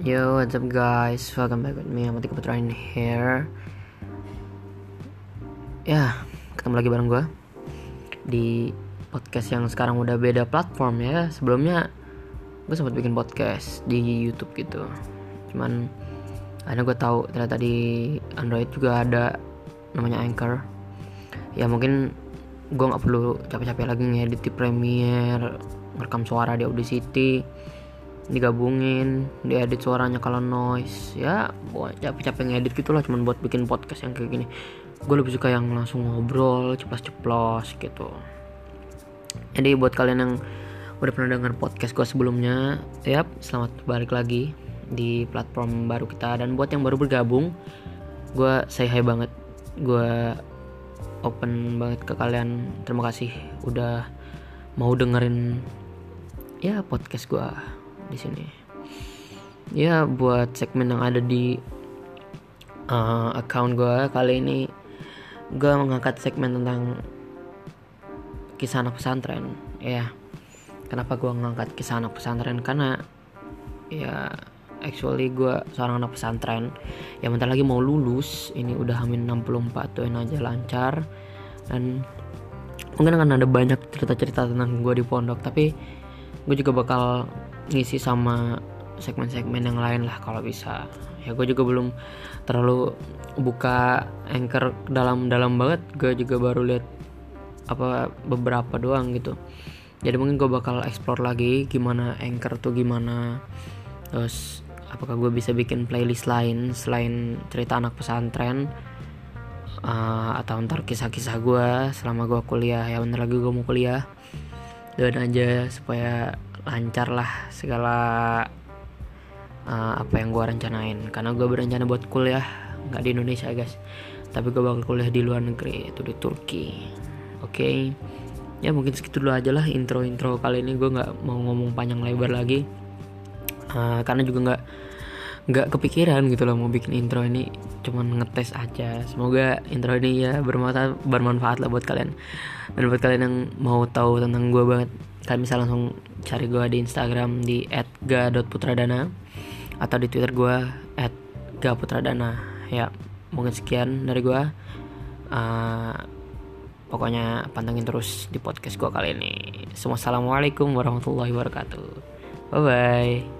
Yo, what's up guys? Welcome back with me, Amati Putra in here. Ya, ketemu lagi bareng gue di podcast yang sekarang udah beda platform ya. Sebelumnya gue sempat bikin podcast di YouTube gitu. Cuman akhirnya gue tahu ternyata di Android juga ada namanya Anchor. Ya mungkin gue nggak perlu capek-capek lagi ngedit di Premiere, ngerekam suara di Audacity digabungin diedit suaranya kalau noise. Ya buat capek-capek ngedit gitulah cuman buat bikin podcast yang kayak gini. Gue lebih suka yang langsung ngobrol ceplos-ceplos gitu. Jadi buat kalian yang udah pernah dengar podcast gue sebelumnya ya selamat balik lagi di platform baru kita. Dan buat yang baru bergabung gue say hi banget. Gue open banget ke kalian. Terima kasih udah mau dengerin ya podcast gue di sini. Ya buat segmen yang ada di uh, account gue kali ini gue mengangkat segmen tentang kisah anak pesantren. Ya kenapa gue mengangkat kisah anak pesantren? Karena ya actually gue seorang anak pesantren. Yang bentar lagi mau lulus. Ini udah hamin 64 tuh aja lancar. Dan mungkin akan ada banyak cerita-cerita tentang gue di pondok. Tapi gue juga bakal ngisi sama segmen-segmen yang lain lah kalau bisa. Ya gue juga belum terlalu buka anchor dalam-dalam banget. Gue juga baru lihat apa beberapa doang gitu. Jadi mungkin gue bakal explore lagi gimana anchor tuh gimana. Terus apakah gue bisa bikin playlist lain selain cerita anak pesantren? Uh, atau ntar kisah-kisah gue selama gue kuliah. Ya bentar lagi gue mau kuliah dan aja supaya lancar lah segala uh, apa yang gue rencanain. Karena gue berencana buat kuliah nggak di Indonesia guys. Tapi gue bakal kuliah di luar negeri itu di Turki. Oke? Okay? ya mungkin segitu dulu aja lah intro intro kali ini. Gue nggak mau ngomong panjang lebar lagi. Uh, karena juga nggak nggak kepikiran gitu loh mau bikin intro ini cuman ngetes aja semoga intro ini ya bermanfaat bermanfaat lah buat kalian dan buat kalian yang mau tahu tentang gue banget kalian bisa langsung cari gue di Instagram di @ga.putradana atau di Twitter gue @gaputradana ya mungkin sekian dari gue uh, pokoknya pantengin terus di podcast gue kali ini. Assalamualaikum warahmatullahi wabarakatuh. Bye bye.